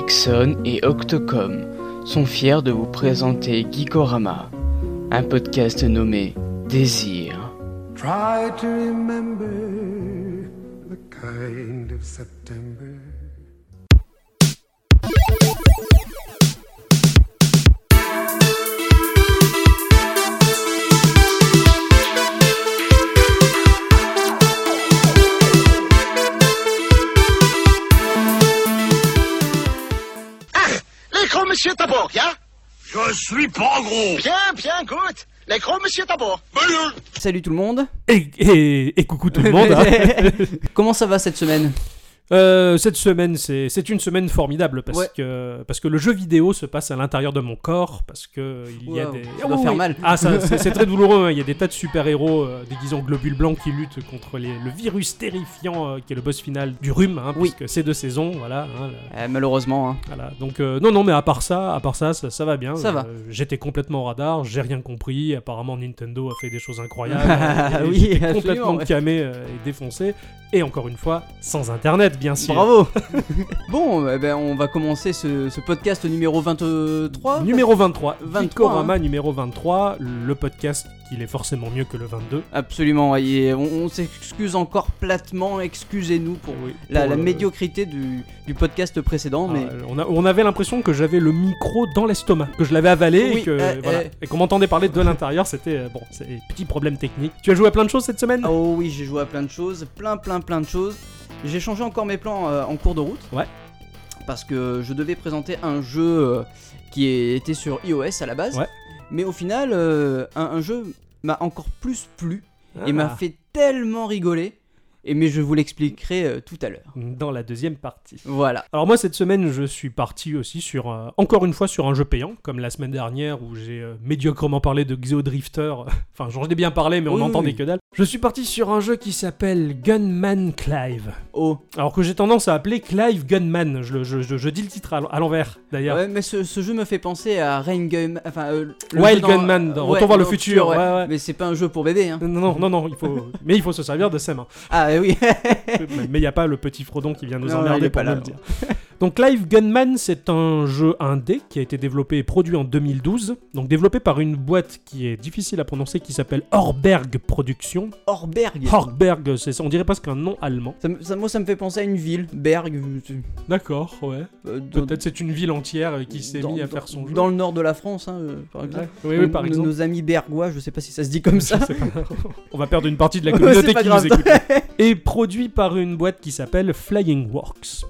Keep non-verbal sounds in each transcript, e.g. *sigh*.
Ixon et Octocom sont fiers de vous présenter Geekorama, un podcast nommé Désir. Je suis pas gros Bien, bien, good. Les gros monsieur Tabor. Salut tout le monde. Et, et- et coucou tout le monde. hein. *laughs* *laughs* Comment ça va cette semaine? Euh, cette semaine, c'est une semaine formidable parce, Ouais. que, parce que le jeu vidéo se passe à l'intérieur de mon corps. Parce que il y a Wow, des. ça doit faire mal. Ah, *laughs* c'est très douloureux. hein. Il y a des tas de super-héros euh, déguisés en globules blancs qui luttent contre les- le virus terrifiant euh, qui est le boss final du rhume. hein, Oui. Puisque c'est deux saisons. Voilà. hein, la- Malheureusement. hein. Voilà, donc non, non, mais à part ça, à part ça, ça, ça va bien. Ça va. J'étais complètement au radar, j'ai rien compris. Apparemment, Nintendo a fait des choses incroyables. Ah *laughs* oui, complètement ouais. camé et défoncé. Et encore une fois, sans Internet, bien sûr. Bravo. *laughs* bon, eh ben, on va commencer ce, ce podcast numéro 23. Numéro 23, 23, Geekorama hein. numéro 23, le podcast qu'il est forcément mieux que le 22. Absolument. Et on, on s'excuse encore platement. Excusez-nous pour Oui, la, pour la le- médiocrité du, du podcast précédent. Ah, mais on, a- on avait l'impression que j'avais le micro dans l'estomac, que je l'avais avalé Oui, et que euh, voilà, euh. et qu'on m'entendait parler de l'intérieur. C'était euh, bon, c'est petit problème technique. Tu as joué à plein de choses cette semaine? Oh oui, j'ai joué à plein de choses, plein, plein, plein de choses. J'ai changé encore mes plans euh, en cours de route. Ouais. Parce que je devais présenter un jeu euh, qui était sur iOS à la base. Ouais. Mais au final, euh, un, un jeu m'a encore plus plu et m'a Ah. fait tellement rigoler. Et mais je vous l'expliquerai euh, tout à l'heure. dans la deuxième partie. Voilà. Alors moi cette semaine je suis parti aussi sur euh, encore une fois sur un jeu payant comme la semaine dernière où j'ai euh, médiocrement parlé de Xeodrifter. *laughs* enfin j'en ai bien parlé mais on Oui, n'entendait oui. que dalle. Je suis parti sur un jeu qui s'appelle Gunman Clive. Oh. Alors que j'ai tendance à appeler Clive Gunman. Je, le- je- je- je dis le titre à, l'envers d'ailleurs. Ouais, mais ce, ce jeu me fait penser à Rain Gun. Enfin, Wild dans- Gunman dans Ouais, Retour vers le dans futur. ouais. ouais, ouais. Mais c'est pas un jeu pour bébé. Hein. Non, non, non, non, il faut... *laughs* mais il faut se servir de ses mains. Ah oui. *laughs* mais il n'y a pas le petit Frodon qui vient nous Non, emmerder pour nous le dire. Donc Live Gunman, c'est un jeu indé qui a été développé et produit en 2012. Donc développé par une boîte qui est difficile à prononcer, qui s'appelle Horberg Productions. Orberg. Horberg, c'est on dirait presque un nom allemand. Ça ça- moi, ça me fait penser à une ville, Berg. D'accord, ouais. euh, Peut-être c'est une ville entière euh, qui s'est mise à dans- faire son jeu. Dans le nord de la France, hein, euh, par exemple. Ouais. Oui, oui, par Nos- exemple. Nos amis bergois, je sais pas si ça se dit comme ça. *laughs* On va perdre une partie de la communauté qui grave. nous écoute. *laughs* Et produit par une boîte qui s'appelle Flying Works.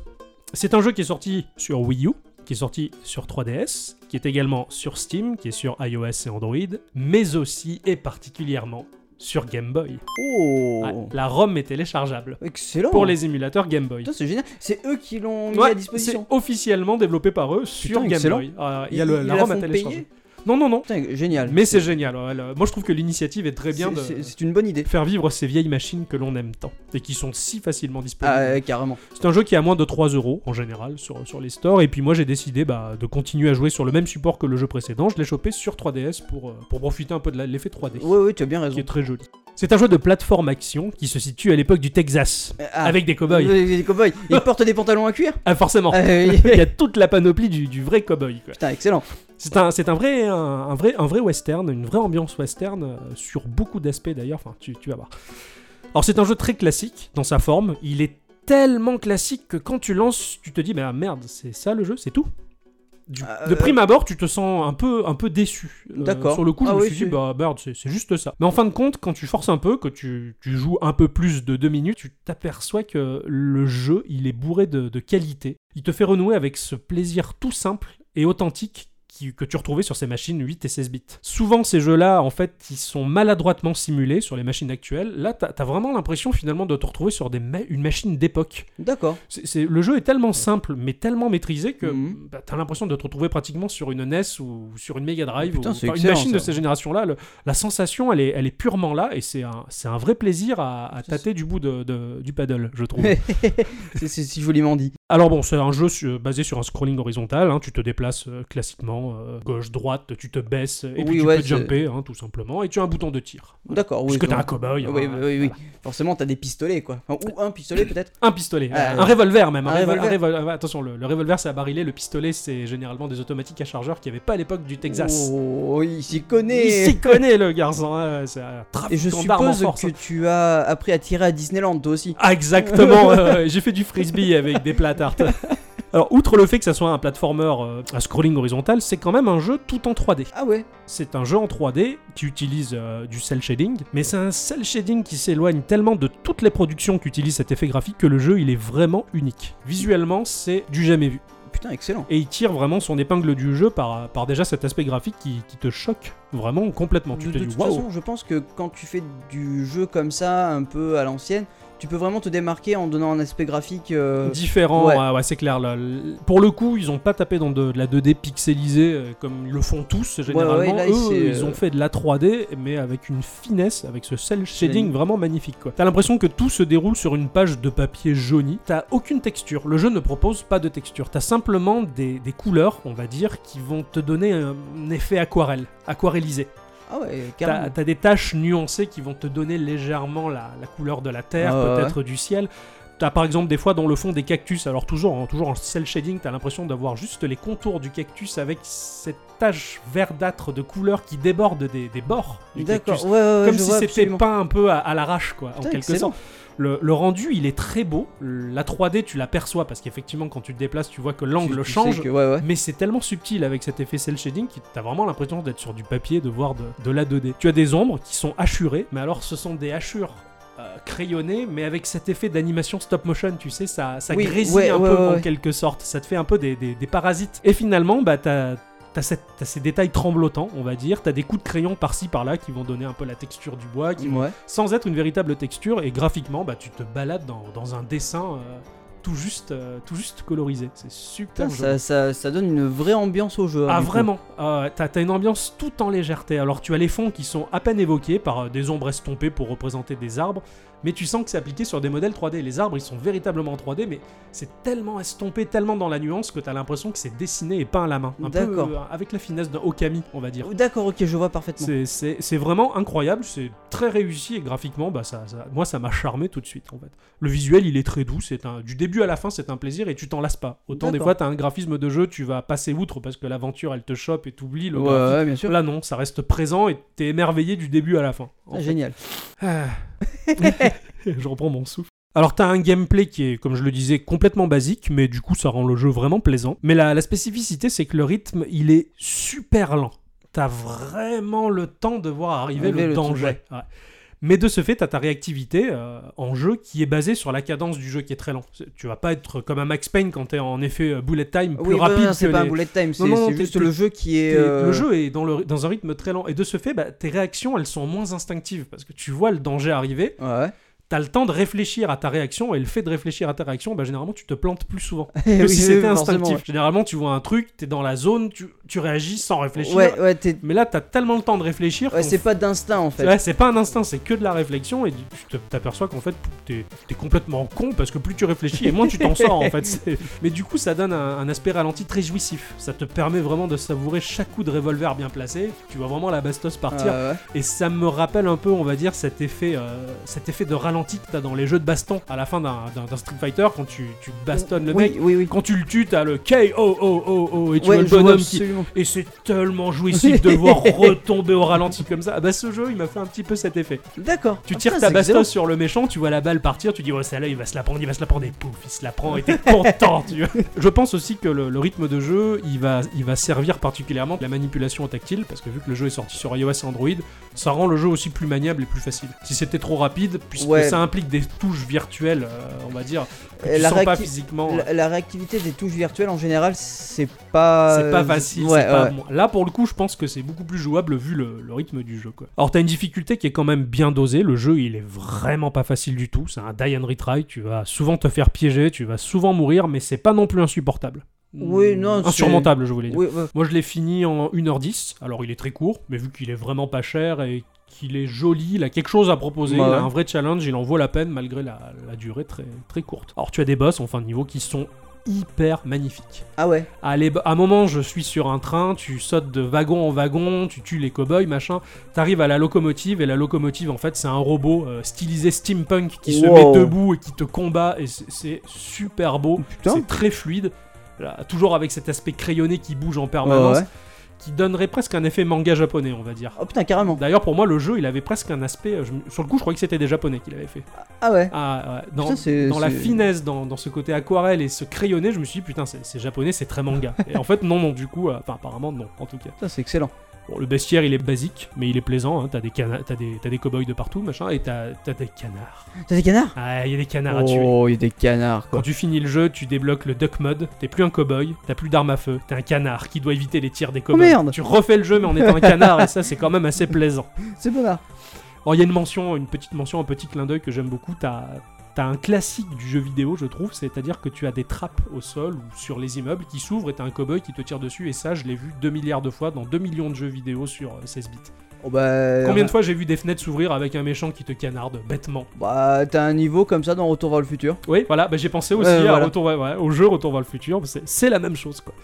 C'est un jeu qui est sorti sur Wii U, qui est sorti sur 3DS, qui est également sur Steam, qui est sur iOS et Android, mais aussi et particulièrement sur Game Boy. Oh. Ouais, la ROM est téléchargeable Excellent. pour les émulateurs Game Boy. C'est génial. C'est eux qui l'ont mis Ouais, à c'est disposition. officiellement développé par eux sur Putain, Game excellent. Boy. Ah, Il y a le, la ROM à télécharger. Non, non, non. Putain, génial. Mais c'est génial. Moi, je trouve que l'initiative est très bien C'est- de c'est- une bonne idée. faire vivre ces vieilles machines que l'on aime tant et qui sont si facilement disponibles. Ah, ouais, carrément. C'est un jeu qui est à moins de 3 euros en général sur, sur les stores. Et puis moi j'ai décidé bah, de continuer à jouer sur le même support que le jeu précédent. Je l'ai chopé sur 3DS pour, euh, pour profiter un peu de l'effet 3D. Ouais, ouais, tu as bien raison. Qui est très joli. C'est un jeu de plateforme action qui se situe à l'époque du Texas. Ah, Avec des cow-boys. Des cow-boys. Ils *laughs* portent des pantalons à cuir? Ah forcément. Ah, oui. *laughs* Il y a toute la panoplie du, du vrai cow-boy. quoi. Putain, excellent. C'est un, c'est un, vrai, un, un vrai, un vrai western, une vraie ambiance western, euh, sur beaucoup d'aspects d'ailleurs, enfin tu, tu vas voir. Alors c'est un jeu très classique dans sa forme, il est tellement classique que quand tu lances, tu te dis, mais ah, merde, c'est ça le jeu, c'est tout Du- Euh, De prime abord, tu te sens un peu, un peu déçu. Euh, D'accord. sur le coup, je Ah me oui, suis dit, bah merde, c'est c'est juste ça. Mais en fin de compte, quand tu forces un peu, que tu, tu joues un peu plus de deux minutes, tu t'aperçois que le jeu, il est bourré de, de qualité. Il te fait renouer avec ce plaisir tout simple et authentique qui- que tu retrouvais sur ces machines 8 et 16 bits. Souvent, ces jeux-là, en fait, ils sont maladroitement simulés sur les machines actuelles. Là, t'as as vraiment l'impression finalement de te retrouver sur des ma- une machine d'époque. D'accord. Le jeu est tellement simple, mais tellement maîtrisé que Mhm. bah, t'as l'impression de te retrouver pratiquement sur une NES ou sur une Mega Drive. Putain, ou- enfin, une machine de ces générations-là. La sensation, elle est, elle est purement là, et c'est un, vrai plaisir à, à tâter du bout de, de- du paddle, je trouve. *laughs* c'est si joliment dit. Alors bon, c'est un jeu basé sur un scrolling horizontal, hein, tu te déplaces euh, classiquement, euh, gauche, droite, tu te baisses, et Oui, puis tu ouais, peux jumper, hein, tout simplement, et tu as un bouton de tir. D'accord, oui. Puisque t'es donc- un cow-boy. Oui, hein, oui, voilà. Forcément, t'as des pistolets, quoi. Enfin, ou un pistolet, peut-être. Un pistolet, Ah, un revolver même. Un, Un revolver. attention, le, le revolver c'est à barillet, le pistolet c'est généralement des automatiques à chargeur qu'il n'y avait pas à l'époque du Texas. Oh, il s'y connaît. Il s'y connaît le garçon, c'est un Et je suppose force. que tu as appris à tirer à Disneyland, toi aussi. Ah, exactement, *laughs* euh, j'ai fait du frisbee avec des plats *laughs* à tarte. *laughs* Alors, outre le fait que ça soit un platformer euh, à scrolling horizontal, c'est quand même un jeu tout en 3D. Ah ouais. C'est un jeu en 3D qui utilise euh, du cel shading, mais c'est un cel shading qui s'éloigne tellement de toutes les productions qui utilisent cet effet graphique que le jeu il est vraiment unique. Visuellement, c'est du jamais vu. Putain, excellent. Et il tire vraiment son épingle du jeu par, par déjà cet aspect graphique qui, qui te choque vraiment complètement. Tu de te de dis toute façon, je pense que quand tu fais du jeu comme ça, un peu à l'ancienne, tu peux vraiment te démarquer en donnant un aspect graphique. euh, Différent, ouais. ouais, ouais, c'est clair. là, pour le coup, ils ont pas tapé dans de, de la 2D pixelisée euh, comme ils le font tous généralement. ouais, là, Eux, ils euh, ont fait de la 3D, mais avec une finesse, avec ce cel shading vraiment magnifique. T'as l'impression que tout se déroule sur une page de papier jauni. T'as aucune texture. Le jeu ne propose pas de texture. T'as simplement des, des couleurs, on va dire, qui vont te donner un effet aquarelle, aquarellisé. Ah ouais, T'as des taches nuancées qui vont te donner légèrement la, la couleur de la terre, Ah ouais, peut-être du ciel. T'as par exemple des fois dans le fond des cactus, alors toujours, en- toujours en cel shading, t'as l'impression d'avoir juste les contours du cactus avec cette tache verdâtre de couleur qui déborde des, des bords du cactus. ouais, ouais, ouais, Comme si c'était peint un peu à, à l'arrache, quoi, en quelque sorte. Le, le rendu, il est très beau. La 3D, tu l'aperçois parce qu'effectivement, quand tu te déplaces, tu vois que l'angle change. que- ouais, ouais. Mais c'est tellement subtil avec cet effet cel shading que t'as vraiment l'impression d'être sur du papier, de voir de, de la 2D. Tu as des ombres qui sont hachurées, mais alors ce sont des hachures euh, crayonnées, mais avec cet effet d'animation stop motion, tu sais, ça, ça Oui, grésille ouais, un ouais, peu ouais, en quelque sorte. Ça te fait un peu des, des- des parasites. Et finalement, bah t'as. T'as, ces détails tremblotants, on va dire. T'as des coups de crayon par-ci par-là qui vont donner un peu la texture du bois, qui vont Ouais. sans être une véritable texture et graphiquement bah tu te balades dans, dans un dessin euh, tout juste euh, tout juste colorisé. C'est super Putain, ça, ça, ça donne une vraie ambiance au jeu. hein, ah vraiment. Euh, t'as, t'as une ambiance tout en légèreté. Alors tu as les fonds qui sont à peine évoqués par euh, des ombres estompées pour représenter des arbres mais tu sens que c'est appliqué sur des modèles 3D les arbres ils sont véritablement en 3D mais c'est tellement estompé tellement dans la nuance que t'as l'impression que c'est dessiné et peint à la main un peu D'accord. euh, avec la finesse d'un Okami on va dire D'accord, ok, je vois parfaitement. c'est- vraiment incroyable, c'est très réussi et graphiquement, bah ça, ça- moi ça m'a charmé tout de suite en fait. Le visuel il est très doux, c'est un, du début à la fin c'est un plaisir et tu t'en lasses pas. Autant des fois t'as un graphisme de jeu, tu vas passer outre parce que l'aventure elle te chope et t'oublies le Ouais, graphisme. ouais, bien sûr. Là non, ça reste présent et t'es émerveillé du début à la fin. Ah, génial. Ah. *laughs* je reprends mon souffle. Alors t'as un gameplay qui est, comme je le disais, complètement basique, mais du coup ça rend le jeu vraiment plaisant. Mais la, la spécificité c'est que le rythme il est super lent. T'as vraiment le temps de voir arriver Arriver le, danger. ouais. Mais de ce fait, t'as ta réactivité euh, en jeu qui est basée sur la cadence du jeu qui est très lent. C'est- Tu vas pas être comme un Max Payne quand t'es en effet euh, bullet time plus Oui, bah, rapide non, c'est que pas un bullet time, c'est non, c'est juste le jeu qui est. Euh, Le jeu est dans, le, dans un rythme très lent. Et de ce fait, bah, tes réactions, elles sont moins instinctives. Parce que tu vois le danger arriver, Ouais. T'as le temps de réfléchir à ta réaction. Et le fait de réfléchir à ta réaction, bah, généralement, tu te plantes plus souvent. *laughs* Que oui, si c'était instinctif. Généralement, tu vois un truc, t'es dans la zone, tu, tu réagis sans réfléchir. Ouais, ouais, t'es- Mais là, t'as tellement le temps de réfléchir. c'est pas d'instinct en fait. Ouais, c'est pas un instinct, c'est que de la réflexion et tu t'aperçois qu'en fait t'es es complètement con parce que plus tu réfléchis et moins tu t'en sors en fait. *laughs* Mais du coup, ça donne un, un aspect ralenti très jouissif. Ça te permet vraiment de savourer chaque coup de revolver bien placé. Tu vois vraiment la bastos partir et ça me rappelle un peu, on va dire, cet effet, euh, cet effet de ralenti que t'as dans les jeux de baston à la fin d'un Street Fighter quand tu, tu bastonnes le oui, mec. Oui, oui. Quand tu le tues, t'as le K-O-O-O-O et tu Ouais, vois le bonhomme qui, et c'est tellement jouissif *laughs* de voir retomber au ralenti comme ça. Ah bah ce jeu, il m'a fait un petit peu cet effet. D'accord. Tu Ah, tires ta excellent. sur le méchant, tu vois la balle partir, tu dis oh celle-là il va se la prendre, il va se la prendre et pouf, il se la prend et t'es *laughs* content. tu vois. Je pense aussi que le, le rythme de jeu, il va, il va servir particulièrement la manipulation au tactile parce que vu que le jeu est sorti sur iOS et Android, ça rend le jeu aussi plus maniable et plus facile. Si c'était trop rapide, puisque Ouais. Ça implique des touches virtuelles, euh, on va dire, que tu la sens pas physiquement. La, la réactivité des touches virtuelles en général, c'est pas. C'est pas facile. Ouais, pas. Là, pour le coup, je pense que c'est beaucoup plus jouable vu le, le rythme du jeu. Quoi. Alors, t'as une difficulté qui est quand même bien dosée. Le jeu, il est vraiment pas facile du tout. C'est un die and retry. Tu vas souvent te faire piéger, tu vas souvent mourir, mais c'est pas non plus insupportable. Oui, non, Insurmontable, je voulais dire. Oui, ouais. Moi, je l'ai fini en 1h10. Alors, il est très court, mais vu qu'il est vraiment pas cher et qu'il est joli, il a quelque chose à proposer, Bah il a un vrai challenge, il en vaut la peine malgré la, la durée très, très courte. Alors, tu as des boss en fin de niveau qui sont hyper magnifique. Ah ouais. À un moment, je suis sur un train, tu sautes de wagon en wagon, tu tues les cow-boys, machin. T'arrives à la locomotive, et la locomotive, en fait, c'est un robot euh, stylisé steampunk qui se met debout et qui te combat, et c'est- super beau. C'est très fluide. Là, toujours avec cet aspect crayonné qui bouge en permanence, Ouais, ouais. Qui donnerait presque un effet manga japonais, on va dire. Oh putain, carrément. D'ailleurs, pour moi, le jeu, il avait presque un aspect. euh, je sur le coup, je croyais que c'était des japonais qui l'avaient fait. Ah ouais. Ah, ouais. Dans, Putain, c'est- dans la finesse, dans, dans ce côté aquarelle et ce crayonné, je me suis dit, putain, c'est c'est japonais, c'est très manga. *laughs* et en fait, non, non, du coup, euh, enfin, apparemment, non, en tout cas. Ça, c'est excellent. Bon, le bestiaire, il est basique, mais il est plaisant. Hein. T'as des, cana- t'as des, t'as des cow-boys de partout, machin, et t'as t'as des canards. T'as des canards? Ah, il y a des canards à tuer. Oh, il y a des canards, Quand quoi. tu finis le jeu, tu débloques le duck mode. T'es plus un cow-boy, t'as plus d'armes à feu, t'es un canard qui doit éviter les tirs des cow-boys. Oh, merde. Tu refais le jeu, mais en étant un canard, et ça, c'est quand même assez plaisant. *laughs* C'est bon là. Alors, il y a une mention, une petite mention, un petit clin d'œil que j'aime beaucoup. T'as as un classique du jeu vidéo, je trouve, c'est-à-dire que tu as des trappes au sol ou sur les immeubles qui s'ouvrent et t'as un cowboy qui te tire dessus. Et ça, je l'ai vu 2 milliards de fois dans 2 millions de jeux vidéo sur euh, 16 bits. Oh bah. Combien de fois j'ai vu des fenêtres s'ouvrir avec un méchant qui te canarde bêtement? Bah, t'as un niveau comme ça dans Retour vers le futur. Oui, voilà, bah, j'ai pensé aussi à voilà. Retour ouais, au jeu Retour vers le futur, c'est- c'est la même chose quoi.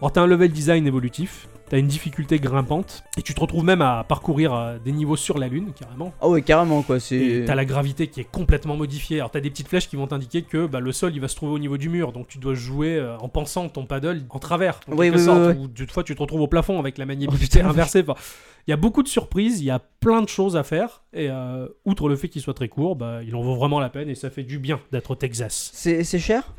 Alors t'as un level design évolutif, t'as une difficulté grimpante, et tu te retrouves même à parcourir euh, des niveaux sur la lune, carrément. Ah ouais, carrément, quoi. C'est. t'as la gravité qui est complètement modifiée. Alors t'as des petites flèches qui vont t'indiquer que bah, le sol il va se trouver au niveau du mur, donc tu dois jouer euh, en pensant ton paddle en travers, en Oui, quelque oui, sorte, oui, ou des fois tu te retrouves au plafond avec la Oh, maniabilité putain. inversée. Enfin, il y a beaucoup de surprises, il y a plein de choses à faire, et euh, outre le fait qu'il soit très court, bah, il en vaut vraiment la peine et ça fait du bien d'être au Texas. C'est c'est cher?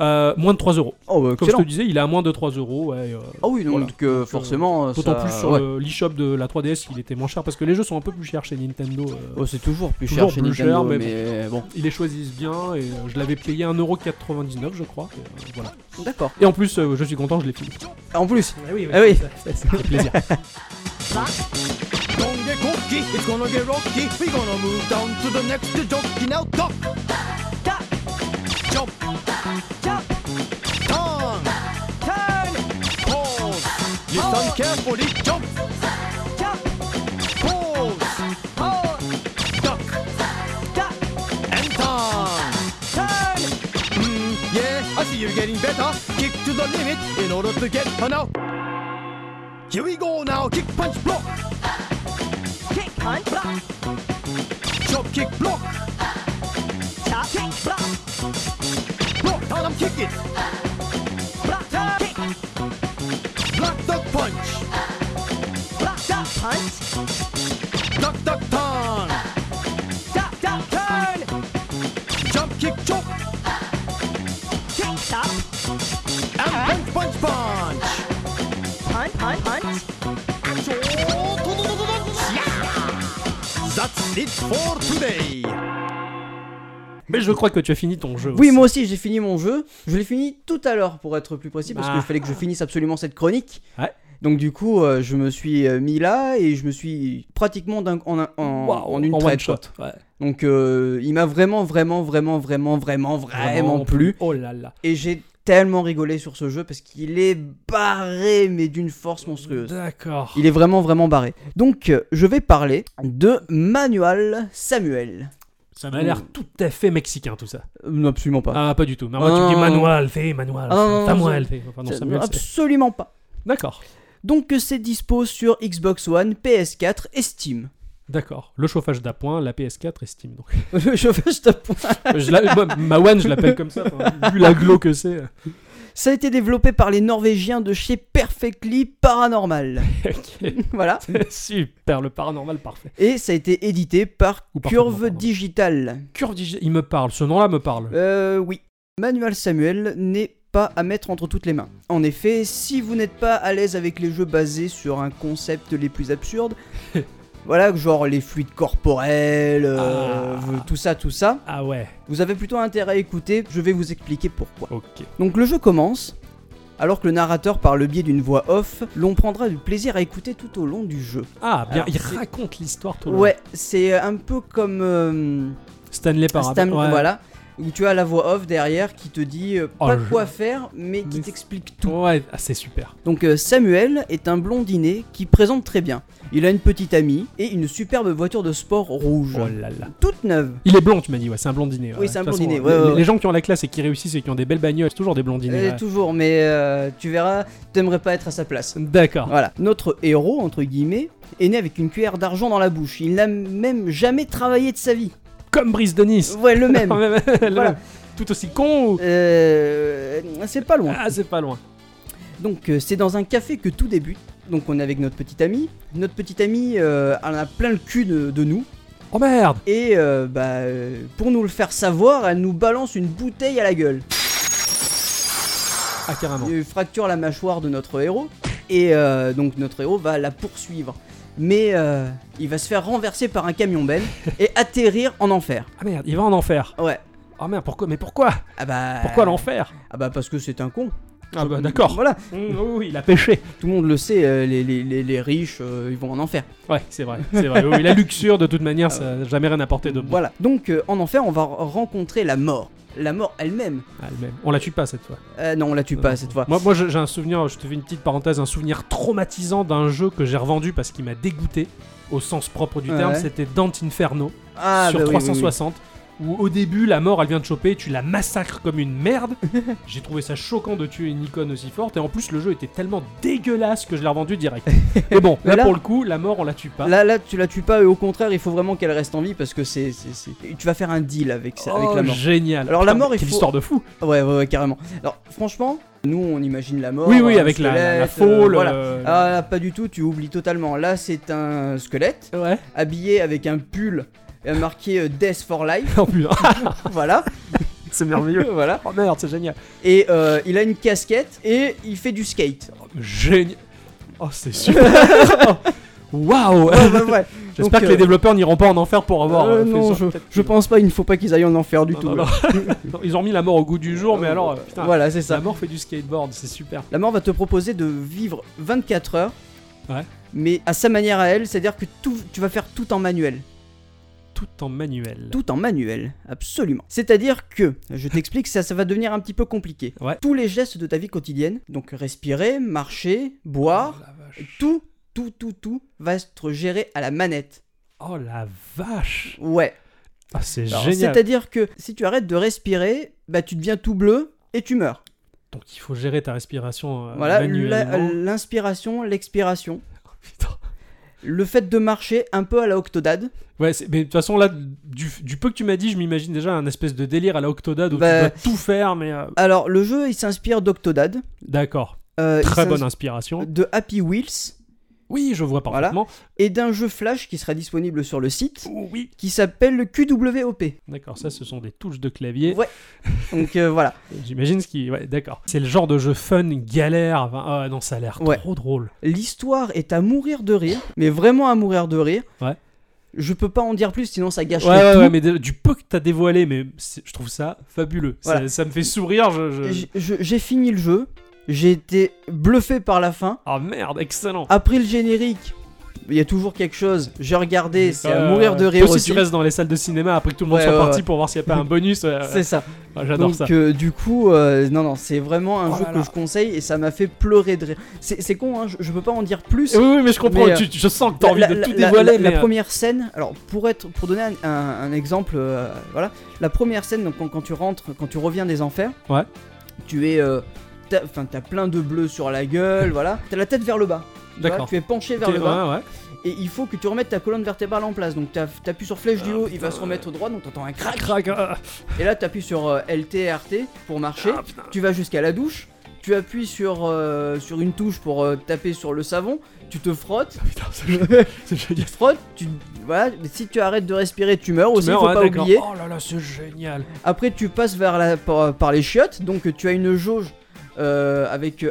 Euh, moins de 3 euros. Oh, bah, Comme je te disais, il est à moins de 3 euros. Ouais, Ah oui, donc Voilà. Donc, forcément. D'autant ça- plus sur ouais. le- l'eShop de la 3DS, il était moins cher parce que les jeux sont un peu plus chers chez Nintendo. euh, Oh, c'est toujours plus Toujours cher chez plus Nintendo, cher, mais mais, bon. Ils les choisissent bien et euh, je l'avais payé 1,99€ je crois. Et, euh, voilà. D'accord. Et en plus, euh, je suis content, je l'ai fini. En plus, oui, Ah oui. ça, ça- ça fait plaisir. *laughs* Don't get cocky, it's gonna get rocky. We're gonna move down to the next jockey now. Duck, duck, jump, jump, pause. Listen carefully. Jump, jump, pause, pause, duck, duck, and turn, turn. Mm, yeah, I see you're getting better. Kick to the limit in order to get her now. Here we go now. Kick, punch, block. Kick, punch, block. Chop, kick, block. Chop, kick, block. Block, down, kick it. Duck, duck, turn. Duck, duck, turn. Jump, kick, chop. Kick, chop. And punch, punch, punch. Punch, punch, punch. That's it for today. Mais je crois que tu as fini ton jeu. oui, aussi. moi aussi j'ai fini mon jeu. Je l'ai fini tout à l'heure pour être plus précis, parce Ah. qu'il fallait que je finisse absolument cette chronique. Ouais. Donc du coup, euh, je me suis euh, mis là et je me suis pratiquement en, en, en une en traite. shot. Ouais. Donc euh, il m'a vraiment, vraiment, vraiment, vraiment, vraiment, vraiment plu. Oh là là. Et j'ai tellement rigolé sur ce jeu parce qu'il est barré, mais d'une force monstrueuse. D'accord. Il est vraiment, vraiment barré. Donc je vais parler de Manuel Samuel. Ça m'a l'air tout à fait mexicain tout ça. Non, absolument pas. Ah, pas du tout. Mais moi, Ah, tu me dis Manuel, fais Manuel. Ah, Samuel. Enfin, non, C'est- Samuel, absolument pas. D'accord. Donc euh, c'est dispo sur Xbox One, PS4 et Steam. D'accord. Le chauffage d'appoint, la PS4 et Steam. Donc. *laughs* Le chauffage de point. Je la- moi, ma One, je l'appelle comme ça. vu la glow que c'est. Ça a été développé par les Norvégiens de chez Perfectly Paranormal. *laughs* Voilà. *laughs* Super, le paranormal parfait. Et ça a été édité par Ou Curve. Digital. Curve Digi- il me parle. Ce nom-là me parle. Euh, oui. Manuel Samuel n'est pas à mettre entre toutes les mains. En effet, si vous n'êtes pas à l'aise avec les jeux basés sur un concept les plus absurdes, *laughs* voilà, genre les fluides corporels, euh, Ah. tout ça, tout ça, Ah ouais. vous avez plutôt intérêt à écouter, je vais vous expliquer pourquoi. Ok. Donc le jeu commence. Alors que le narrateur, par le biais d'une voix off, l'on prendra du plaisir à écouter tout au long du jeu. Ah, bien. Alors, il raconte l'histoire tout le long. Ouais, c'est un peu comme euh, Stanley Parable. Stam- Ouais. voilà. Où tu as la voix off derrière qui te dit euh, Oh, pas je- quoi faire, mais qui t'explique tout. Ouais, ah, c'est super. Donc euh, Samuel est un blondinet qui présente très bien. Il a une petite amie et une superbe voiture de sport rouge. Oh là là. Toute neuve. Il est blond, tu m'as dit, ouais, c'est un blondinet. Oui, ouais. c'est un toute façon, blondinet, les- ouais, gens qui ont la classe et qui réussissent et qui ont des belles bagnoles, c'est toujours des blondinets. Euh. Toujours, mais euh, tu verras, t'aimerais pas être à sa place. D'accord. Voilà, notre héros, entre guillemets, est né avec une cuillère d'argent dans la bouche. Il n'a même jamais travaillé de sa vie. Comme Brice de Nice. Ouais, le même. *laughs* Le Voilà. même. Tout aussi con ou... Euh, c'est pas loin. Ah, c'est pas loin. Donc euh, c'est dans un café que tout débute. Donc on est avec notre petite amie. Notre petite amie, euh, elle en a plein le cul de, de nous. Oh merde Et euh, bah, pour nous le faire savoir, elle nous balance une bouteille à la gueule. Ah, carrément. Il fracture la mâchoire de notre héros. Et donc notre héros va la poursuivre. Mais euh, il va se faire renverser par un camion benne *laughs* et atterrir en enfer. Ah merde, il va en enfer. Ouais. Oh merde, pourquoi Mais pourquoi Ah bah. Pourquoi l'enfer? Ah bah parce que c'est un con. Ah bah d'accord. Voilà, Mmh, oui, oui, il a pêché. tout le monde le sait, euh, les, les- les- les riches, euh, ils vont en enfer. Ouais, c'est vrai. C'est vrai. Oui, la luxure, de toute manière, ça n'a jamais rien apporté de bon. Voilà, donc euh, en enfer, on va rencontrer la mort. La mort elle-même. Ah, le même. On la tue pas cette fois. Euh, non, on la tue pas cette fois. Moi, moi j'ai un souvenir, je te fais une petite parenthèse, un souvenir traumatisant d'un jeu que j'ai revendu parce qu'il m'a dégoûté, au sens propre du terme, c'était Dante Inferno Ah, sur bah oui, oui, oui. 360. Où au début, la mort, elle vient de choper, tu la massacres comme une merde. *laughs* j'ai trouvé ça choquant de tuer une icône aussi forte, et en plus, le jeu était tellement dégueulasse que je l'ai revendu direct. *laughs* Mais bon, là, pour le coup, la mort, on la tue pas. Là, là, tu la tues pas, et au contraire, il faut vraiment qu'elle reste en vie parce que c'est. Tu vas faire un deal avec, ça, avec Oh, la mort. génial. Alors, la mort, il faut- histoire de fou. Ouais, ouais, ouais, carrément. Alors, franchement, nous, on imagine la mort. oui, oui, avec la, la, la euh, faule. voilà. euh, Ah, pas du tout, tu oublies totalement. Là, c'est un squelette Ouais. habillé avec un pull marqué euh, Death for Life. *laughs* En plus, *laughs* voilà. *laughs* c'est merveilleux. voilà. Oh merde, c'est génial. Et euh, il a une casquette et il fait du skate. Génial. Oh, c'est super. Waouh. Ouais, ouais, ouais. J'espère que euh, les développeurs n'iront pas en enfer pour avoir. Euh, euh, fait non, ça. je, je pense pas, il ne faut pas qu'ils aillent en enfer du Non, tout. non, là. non. Ils ont mis la mort au goût du jour, mais alors, euh, putain, Voilà, c'est ça. la mort fait du skateboard, c'est super. La mort va te proposer de vivre 24 heures. Ouais. Mais à sa manière à elle, c'est-à-dire que tout, tu vas faire tout en manuel. Tout en manuel. Tout en manuel, absolument. C'est-à-dire que, je t'explique, ça, ça va devenir un petit peu compliqué. Ouais. Tous les gestes de ta vie quotidienne, donc respirer, marcher, boire, Oh tout, tout, tout, tout va être géré à la manette. Oh la vache. Ouais. Ah, c'est génial. C'est-à-dire que si tu arrêtes de respirer, bah tu deviens tout bleu et tu meurs. Donc il faut gérer ta respiration euh, Voilà, l'inspiration, l'expiration. Oh, putain. Le fait de marcher un peu à la Octodad. Ouais, mais de toute façon, là, du, du peu que tu m'as dit, je m'imagine déjà un espèce de délire à la Octodad où Bah- tu dois tout faire, mais. euh, Alors, le jeu, il s'inspire d'Octodad. D'accord. euh, Très bonne inspiration. De Happy Wheels. Oui, je vois Voilà. parfaitement. Et d'un jeu Flash qui sera disponible sur le site. Oh, oui. Qui s'appelle le QWOP. D'accord, ça, ce sont des touches de clavier. Ouais. Donc euh, voilà. *laughs* J'imagine ce qui. Ouais, d'accord. C'est le genre de jeu fun, galère. Enfin, ah non, ça a l'air Ouais. trop drôle. L'histoire est à mourir de rire. Mais vraiment à mourir de rire. Ouais. Je peux pas en dire plus, sinon ça Ouais, gâcherait ouais, tout. ouais, mais du peu que t'as dévoilé, mais je trouve ça fabuleux. Ça- Voilà. Ça, me fait sourire. Je, je- je- J'ai fini le jeu. J'ai été bluffé par la fin. Ah merde, excellent. Après le générique, il y a toujours quelque chose. J'ai regardé, c'est à mourir de rire aussi, aussi. tu restes dans les salles de cinéma après que tout le monde Ouais, soit ouais, parti ouais. pour voir s'il n'y a pas un bonus. euh, C'est ça. J'adore ça. euh, du coup, euh, non non, c'est vraiment un Oh jeu là que là. je conseille et ça m'a fait pleurer de rire. C'est con, hein, je, je peux pas en dire plus. Oui, oui, mais je comprends. Mais, euh, tu- je sens que t'as envie La- de tout la- dévoiler, la- mais. la euh, première scène, alors pour être, pour donner un, un- un exemple, euh, voilà, la première scène, donc quand, quand tu rentres, quand tu reviens des enfers, Ouais. tu es, t'as- enfin t'as plein de bleus sur la gueule, voilà, t'as la tête vers le bas. D'accord. Tu es penché vers le bas ouais, ouais. et il faut que tu remettes ta colonne vertébrale en place. Donc t'as- t'appuies sur flèche du haut, il va se remettre droit, donc t'entends un crac. Crac, ah, Et là t'appuies sur euh, LT, RT pour marcher. ah. Tu vas jusqu'à la douche. Tu appuies sur, euh, sur une touche pour euh, taper sur le savon. Tu te frottes. Putain, c'est génial. *laughs* Tu frottes. Tu, voilà. mais Si tu arrêtes de respirer, tu meurs aussi. Meurs, faut ouais, pas oublier. Oh là là, c'est génial. Après tu passes vers la, par, par les chiottes. Donc tu as une jauge avec euh,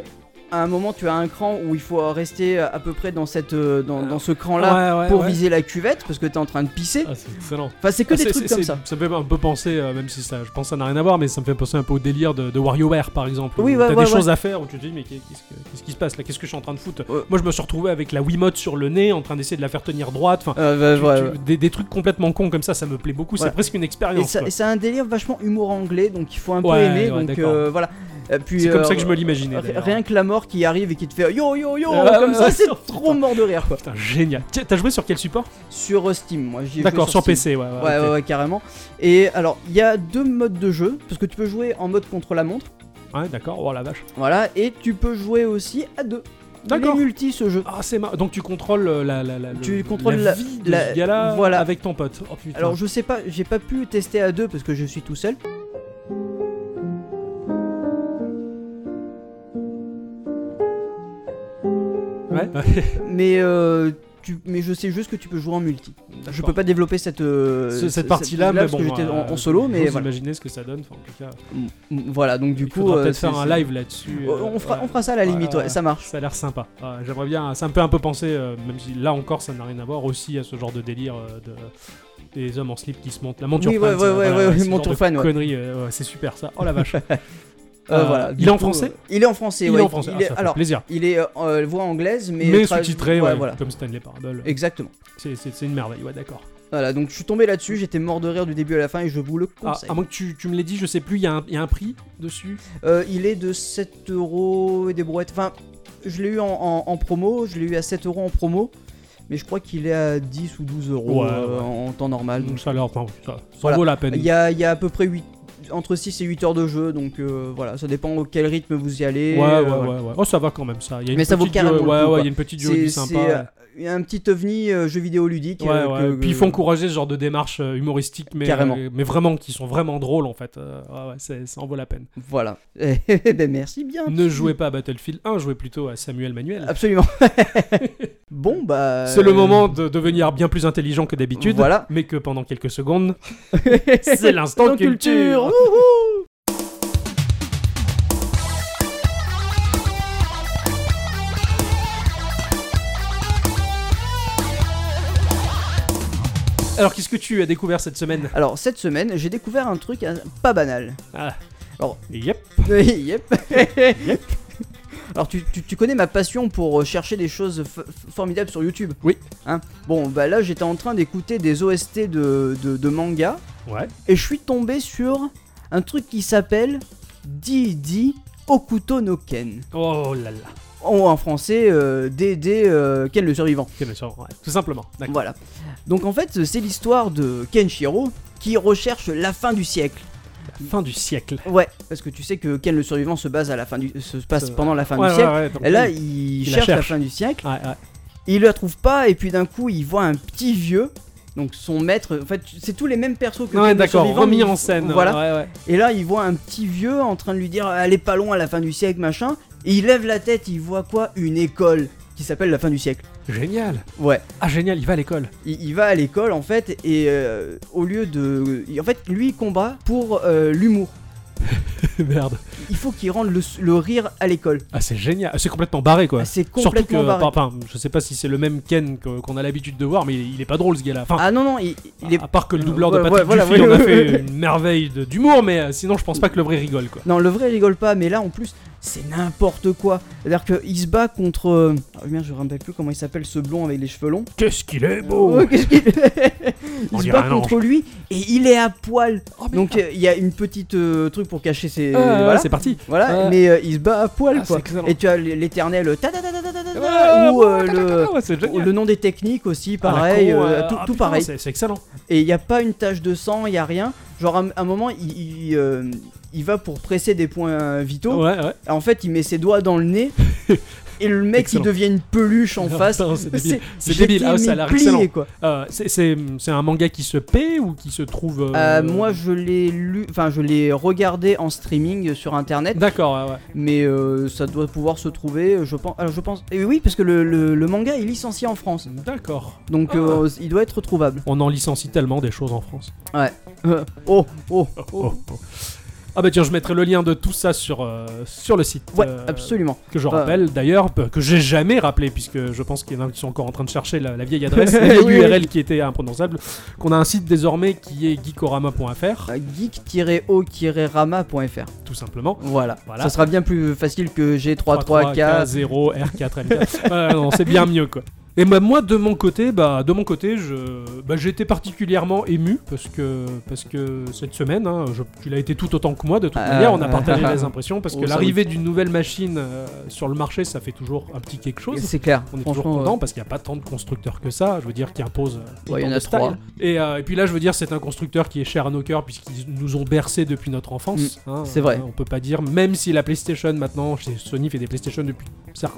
à un moment tu as un cran où il faut rester à peu près dans cette euh, dans, dans ce cran là Ouais, ouais, pour ouais. viser la cuvette parce que t'es en train de pisser. Ah, c'est excellent. Enfin c'est que Ah, des trucs comme ça. Ça me fait un peu penser, euh, même si ça, je pense que ça n'a rien à voir, mais ça me fait penser un peu au délire de, de WarioWare par exemple. Oui, T'as ouais, des ouais. choses à faire où tu te dis, mais qu'est- qu'est-ce que- qu'est-ce qui se passe là Qu'est-ce que je suis en train de foutre Ouais. Moi, je me suis retrouvé avec la Wiimote sur le nez en train d'essayer de la faire tenir droite. Enfin, Euh, tu- bah, ouais, tu- ouais. Des, des trucs complètement cons comme ça, ça me plaît beaucoup. C'est presque une Et expérience. ça, et c'est un délire vachement humour anglais, donc il faut un peu aimer. donc euh, voilà. Euh, puis, C'est comme euh, ça que je me l'imaginais. Rien que la mort qui arrive et qui te fait yo yo yo Ouais, comme ça, *laughs* c'est trop mort de rire quoi. Putain, génial. T'as joué sur quel support? Sur euh, Steam, moi j'y ai joué D'accord, sur. PC, ouais. ouais, Ouais, ok. ouais, ouais, carrément. Et alors, il y a deux modes de jeu, parce que tu peux jouer en mode contre la montre, Ouais, d'accord. Oh la vache. voilà, et tu peux jouer aussi à deux. D'accord. Multi ce jeu. Ah, c'est marrant. Donc tu contrôles euh, la, la, la, Tu le- contrôles la la- vie de ce gars-là voilà. avec ton pote. Oh putain. Alors, je sais pas, j'ai pas pu tester à deux parce que je suis tout seul. Ouais. *laughs* Mais, euh, tu, mais je sais juste que tu peux jouer en multi. Je peux pas développer cette, euh, Ce- cette- partie-là, mais parce bon. que j'étais en, euh, en solo, mais voilà. imaginer ce que ça donne. En tout cas, Voilà, donc du il coup. euh, peut-être faire un live là-dessus. Euh, On fera, ouais. on fera ça à la Ouais, limite, ouais, ouais, ça marche. Ça a l'air sympa. Ouais, J'aimerais bien. Ça me fait un peu penser, euh, même si là encore ça n'a rien à voir, aussi à ce genre de délire euh, de des hommes en slip qui se montent. La monture Oui, fan. ouais, ouais, ouais, ouais, ouais. Euh, ouais, c'est super ça. Oh la vache. *laughs* Euh, Euh, voilà. il est en français? Il est en français, Il ouais. est en français. Il Ah, est- ça fait alors, plaisir. il est euh, voix anglaise, mais. Mais tra- sous-titré, ouais, ouais, voilà. comme Stanley Parable. Exactement. C'est c'est- c'est une merveille, ouais, d'accord. Voilà, donc je suis tombé là-dessus, j'étais mort de rire du début à la fin et je vous le Ah, conseille. à moins que tu, tu me l'aies dit, je sais plus, il y, a un- il y a un prix dessus? Euh, il est de 7 euros et des brouettes. Enfin, je l'ai eu en, en- en promo, je l'ai eu à 7 euros en promo, mais je crois qu'il est à 10 ou 12 euros Ouais, euh, ouais. en, temps normal. Donc Donc, ça enfin, ça, ça Voilà. vaut la peine. il y a, il y a à peu près 8, entre 6 et 8 heures de jeu, donc euh, voilà, ça dépend au quel rythme vous y allez. Ouais, euh, ouais, voilà. ouais, ouais. Oh, ça va quand même, ça. Il y a une Mais ça vaut petite carrément durée- Ouais, ouais, il y a une petite durée euh, sympa. Un petit ovni euh, jeu vidéo ludique. Ouais, euh, ouais. Puis il faut encourager ce genre de démarches euh, humoristiques, mais, mais vraiment qui sont vraiment drôles en fait. Ouais, ouais, c'est- ça en vaut la peine. Voilà. *laughs* Eh ben merci bien. Ne jouez pas à Battlefield 1, jouez plutôt à Samuel Manuel. Absolument. *laughs* bon, bah. C'est le moment de devenir bien plus intelligent que d'habitude, Voilà. mais que pendant quelques secondes, *laughs* c'est l'instant culture. Wouhou *laughs* Alors qu'est-ce que tu as découvert cette semaine Alors, cette semaine, j'ai découvert un truc pas banal. Ah. Alors- Yep. *laughs* yep. *laughs* Alors, tu, tu- tu connais ma passion pour euh, chercher des choses formidables sur YouTube Oui. Hein bon, bah là, j'étais en train d'écouter des OST de, de, de manga Ouais. et je suis tombé sur un truc qui s'appelle D.D. Okuto no Ken. Oh là là. Ou en français, euh, D.D. euh, Ken le survivant. Ok, bien sûr, ouais, Tout simplement. Voilà. Donc en fait, c'est l'histoire de Kenshiro qui recherche la fin du siècle. Fin du siècle. Ouais, parce que tu sais que Ken le survivant se base à la fin du se passe pendant la fin Ouais, du ouais, siècle. donc Et là, il, la cherche, la fin du siècle. Il la trouve pas et puis d'un coup, il voit un petit vieux. Donc son maître, en fait, c'est tous les mêmes persos que Ouais, Ken le d'accord, survivant, remis en scène. Voilà. Ouais, ouais. Et là, il voit un petit vieux en train de lui dire "Elle est pas loin à la fin du siècle, machin." Et il lève la tête, il voit quoi? Une école qui s'appelle la fin du siècle. Génial. Ouais. Ah, génial, il va à l'école. Il, il va à l'école en fait et euh, au lieu de, en fait, lui il combat pour euh, l'humour. *laughs* Merde. Il faut qu'il rende le, le rire à l'école. Ah, c'est génial. C'est complètement barré, quoi. Ah, C'est Surtout que, complètement barré. enfin, je sais pas si c'est le même Ken qu'on a l'habitude de voir, mais il, il est pas drôle ce gars-là. Enfin, Ah non non, il, il est à part que le doubleur de Patrick ouais, voilà, Duffy ouais, en a fait une merveille d'humour, mais euh, sinon je pense pas que le vrai rigole, quoi. Non, le vrai il rigole pas, mais là en plus, c'est n'importe quoi. C'est-à-dire qu'il se bat contre. euh, Ah merde, je me rappelle plus comment il s'appelle ce blond avec les cheveux longs. Qu'est-ce qu'il est beau *laughs* On il se bat contre lui et il est à poil. Oh, Donc euh, il y a une petite euh, truc pour cacher ses. ah, voilà. c'est parti. Voilà, Ouais. mais euh, il se bat à poil Ah, quoi. Et tu as l'éternel ou euh, le, nom des techniques aussi, Ah, pareil, con, euh, euh, tout, ah, tout putain, pareil. C'est excellent. Et il n'y a pas une tache de sang, il y a rien. Genre à un, moment, il, il, euh, il va pour presser des points vitaux. Ouais, ouais. En fait, il met ses doigts dans le nez. *laughs* et le mec, Excellent. il devient une peluche en *laughs* Ah, face. c'est débile. C'est débile. Ah, ça a plié, quoi. Euh, c'est- un manga qui se paie ou qui se trouve. euh, Euh, moi, je l'ai lu, enfin, je l'ai regardé en streaming sur internet, D'accord, ouais, ouais. mais ça doit pouvoir se trouver, je pense. Alors, je pense. Et oui, parce que le, le- le manga est licencié en France, D'accord. donc Ah. il doit être trouvable. On en licencie tellement des choses en France. Euh, *laughs* oh, oh, Oh, oh. Ah bah tiens, je mettrai le lien de tout ça sur, euh, sur le site. Ouais, euh, absolument. Que je Bah, rappelle d'ailleurs, p- que j'ai jamais rappelé, puisque je pense qu'il y en a qui sont encore en train de chercher la, la vieille adresse, *laughs* la vieille oui. URL qui était imprononçable, qu'on a un site désormais qui est geekorama.fr, Euh, geek-o-rama.fr. tout simplement. Voilà. Voilà. Ça sera bien plus facile que G33K. 0 R4 Ouais, non, c'est bien mieux quoi. Et bah, moi de mon côté, bah de mon côté, je, bah, j'ai été particulièrement ému parce que parce que cette semaine, hein, je- tu l'as été tout autant que moi de toute Ah, manière. On a partagé ah, les impressions parce *laughs* que l'arrivée d'une nouvelle machine euh, sur le marché, ça fait toujours un petit quelque chose. C'est clair. On est toujours content euh, parce qu'il n'y a pas tant de constructeurs que ça, je veux dire, qui imposent euh, Ouais, il y en a trois. Et, euh, et puis là, je veux dire, c'est un constructeur qui est cher à nos cœurs puisqu'ils nous ont bercé depuis notre enfance. hein. Mm, c'est vrai. Euh, on peut pas dire, même si la PlayStation maintenant, chez Sony fait des PlayStation depuis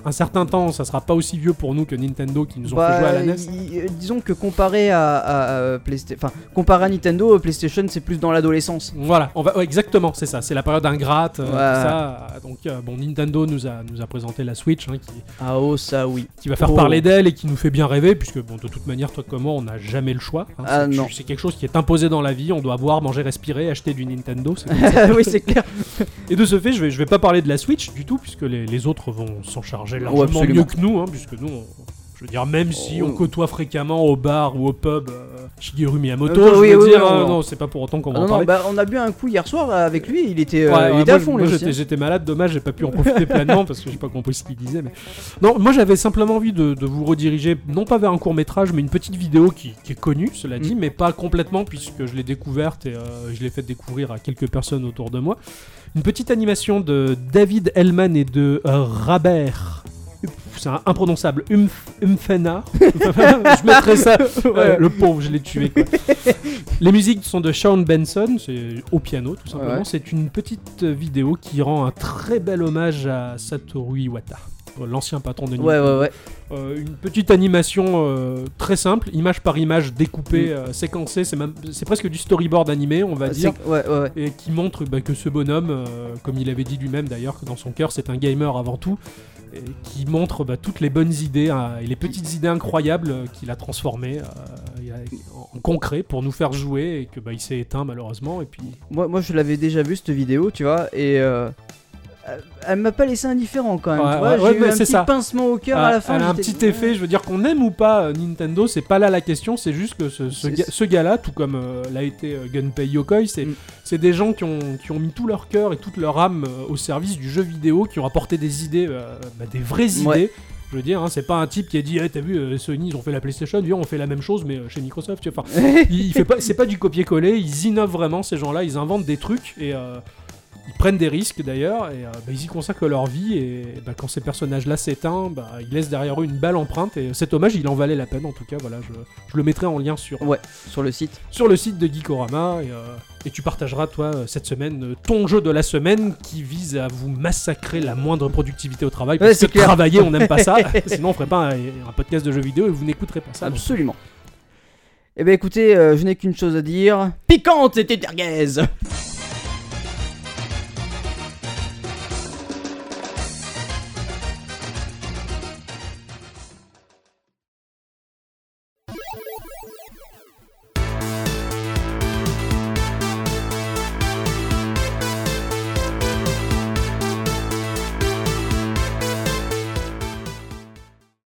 un certain temps, ça sera pas aussi vieux pour nous que Nintendo qui nous ont bah, fait jouer à la NES. euh, disons que comparé à, enfin, comparé à Nintendo, euh, PlayStation c'est plus dans l'adolescence. Voilà, on va, ouais, exactement, c'est ça, c'est la période ingrate, euh, Ouais. tout ça. Donc, euh, bon, Nintendo nous a, nous a présenté la Switch, hein, qui, Ah oh ça oui. qui va faire Oh. parler d'elle et qui nous fait bien rêver, puisque bon, de toute manière, toi comme moi, on n'a jamais le choix. hein. Ah, c'est, non. c'est quelque chose qui est imposé dans la vie, on doit boire, manger, respirer, acheter du Nintendo. *laughs* oui c'est clair. et de ce fait, je vais, je vais pas parler de la Switch du tout, puisque les, les autres vont s'en charger largement absolument. mieux que nous, hein, puisque nous, on- je veux dire, même si on côtoie fréquemment au bar ou au pub euh, Shigeru Miyamoto, Euh, je oui, veux oui, dire, oui, euh, non. non, c'est pas pour autant qu'on Ah va non, en parler. bah, on a bu un coup hier soir euh, avec lui, il était, euh, il était moi, à fond j'étais, malade, dommage, j'ai pas pu en profiter pleinement parce que j'ai pas compris ce qu'il disait. Mais... Non, moi j'avais simplement envie de, de vous rediriger, non pas vers un court métrage, mais une petite vidéo qui, qui est connue, cela dit, Mm. mais pas complètement puisque je l'ai découverte et euh, je l'ai fait découvrir à quelques personnes autour de moi. Une petite animation de David Hellman et de Rabert. C'est un imprononçable. Umf, Umfena. *laughs* je mettrai ça. Euh, le pauvre, je l'ai tué. quoi. Les musiques sont de Sean Benson, c'est au piano tout simplement. Ouais. C'est une petite vidéo qui rend un très bel hommage à Satoru Iwata, l'ancien patron de Ouais Nintendo. ouais ouais. Euh, une petite animation euh, très simple, image par image, découpée, Mm. euh, séquencée. C'est même, c'est presque du storyboard animé, on va dire. Ouais ouais ouais. Et qui montre bah, que ce bonhomme, euh, comme il avait dit lui-même d'ailleurs, que dans son cœur c'est un gamer avant tout, et qui montre bah, toutes les bonnes idées hein, et les petites idées incroyables euh, qu'il a transformées euh, en concret pour nous faire jouer et que bah, il s'est éteint malheureusement. Et puis Moi, moi je l'avais déjà vu cette vidéo, tu vois, et euh, euh, elle m'a pas laissé indifférent quand même. Ouais, j'ai eu un petit ça. pincement au cœur à Ah, la fin. elle a un petit effet, je veux dire qu'on aime ou pas euh, Nintendo, c'est pas là la question, c'est juste que ce, ce C'est- ga- ce gars-là, tout comme euh, l'a été euh, Gunpei Yokoi, c'est Mm. des gens qui ont, qui ont mis tout leur cœur et toute leur âme euh, au service du jeu vidéo, qui ont apporté des idées, euh, bah, des vraies idées. Je veux dire, hein, c'est pas un type qui a dit, Eh, t'as vu, euh, Sony, ils ont fait la PlayStation, viens, on fait la même chose, mais euh, chez Microsoft. Enfin, *laughs* il, il fait pas, c'est pas du copier-coller, ils innovent vraiment ces gens-là, ils inventent des trucs et euh, ils prennent des risques d'ailleurs et euh, bah, ils y consacrent leur vie et bah, quand ces personnages-là s'éteignent, bah, ils laissent derrière eux une belle empreinte et cet hommage il en valait la peine en tout cas. Voilà, je, je le mettrai en lien sur Ouais, sur le site. sur le site de Geekorama et, euh, et tu partageras toi euh, cette semaine ton jeu de la semaine qui vise à vous massacrer la moindre productivité au travail parce que clair. travailler on n'aime pas ça *laughs* sinon on ferait pas un, un podcast de jeux vidéo et vous n'écouterez pas ça. donc. Absolument. Eh ben écoutez, euh, je n'ai qu'une chose à dire. Piquante et tétergaise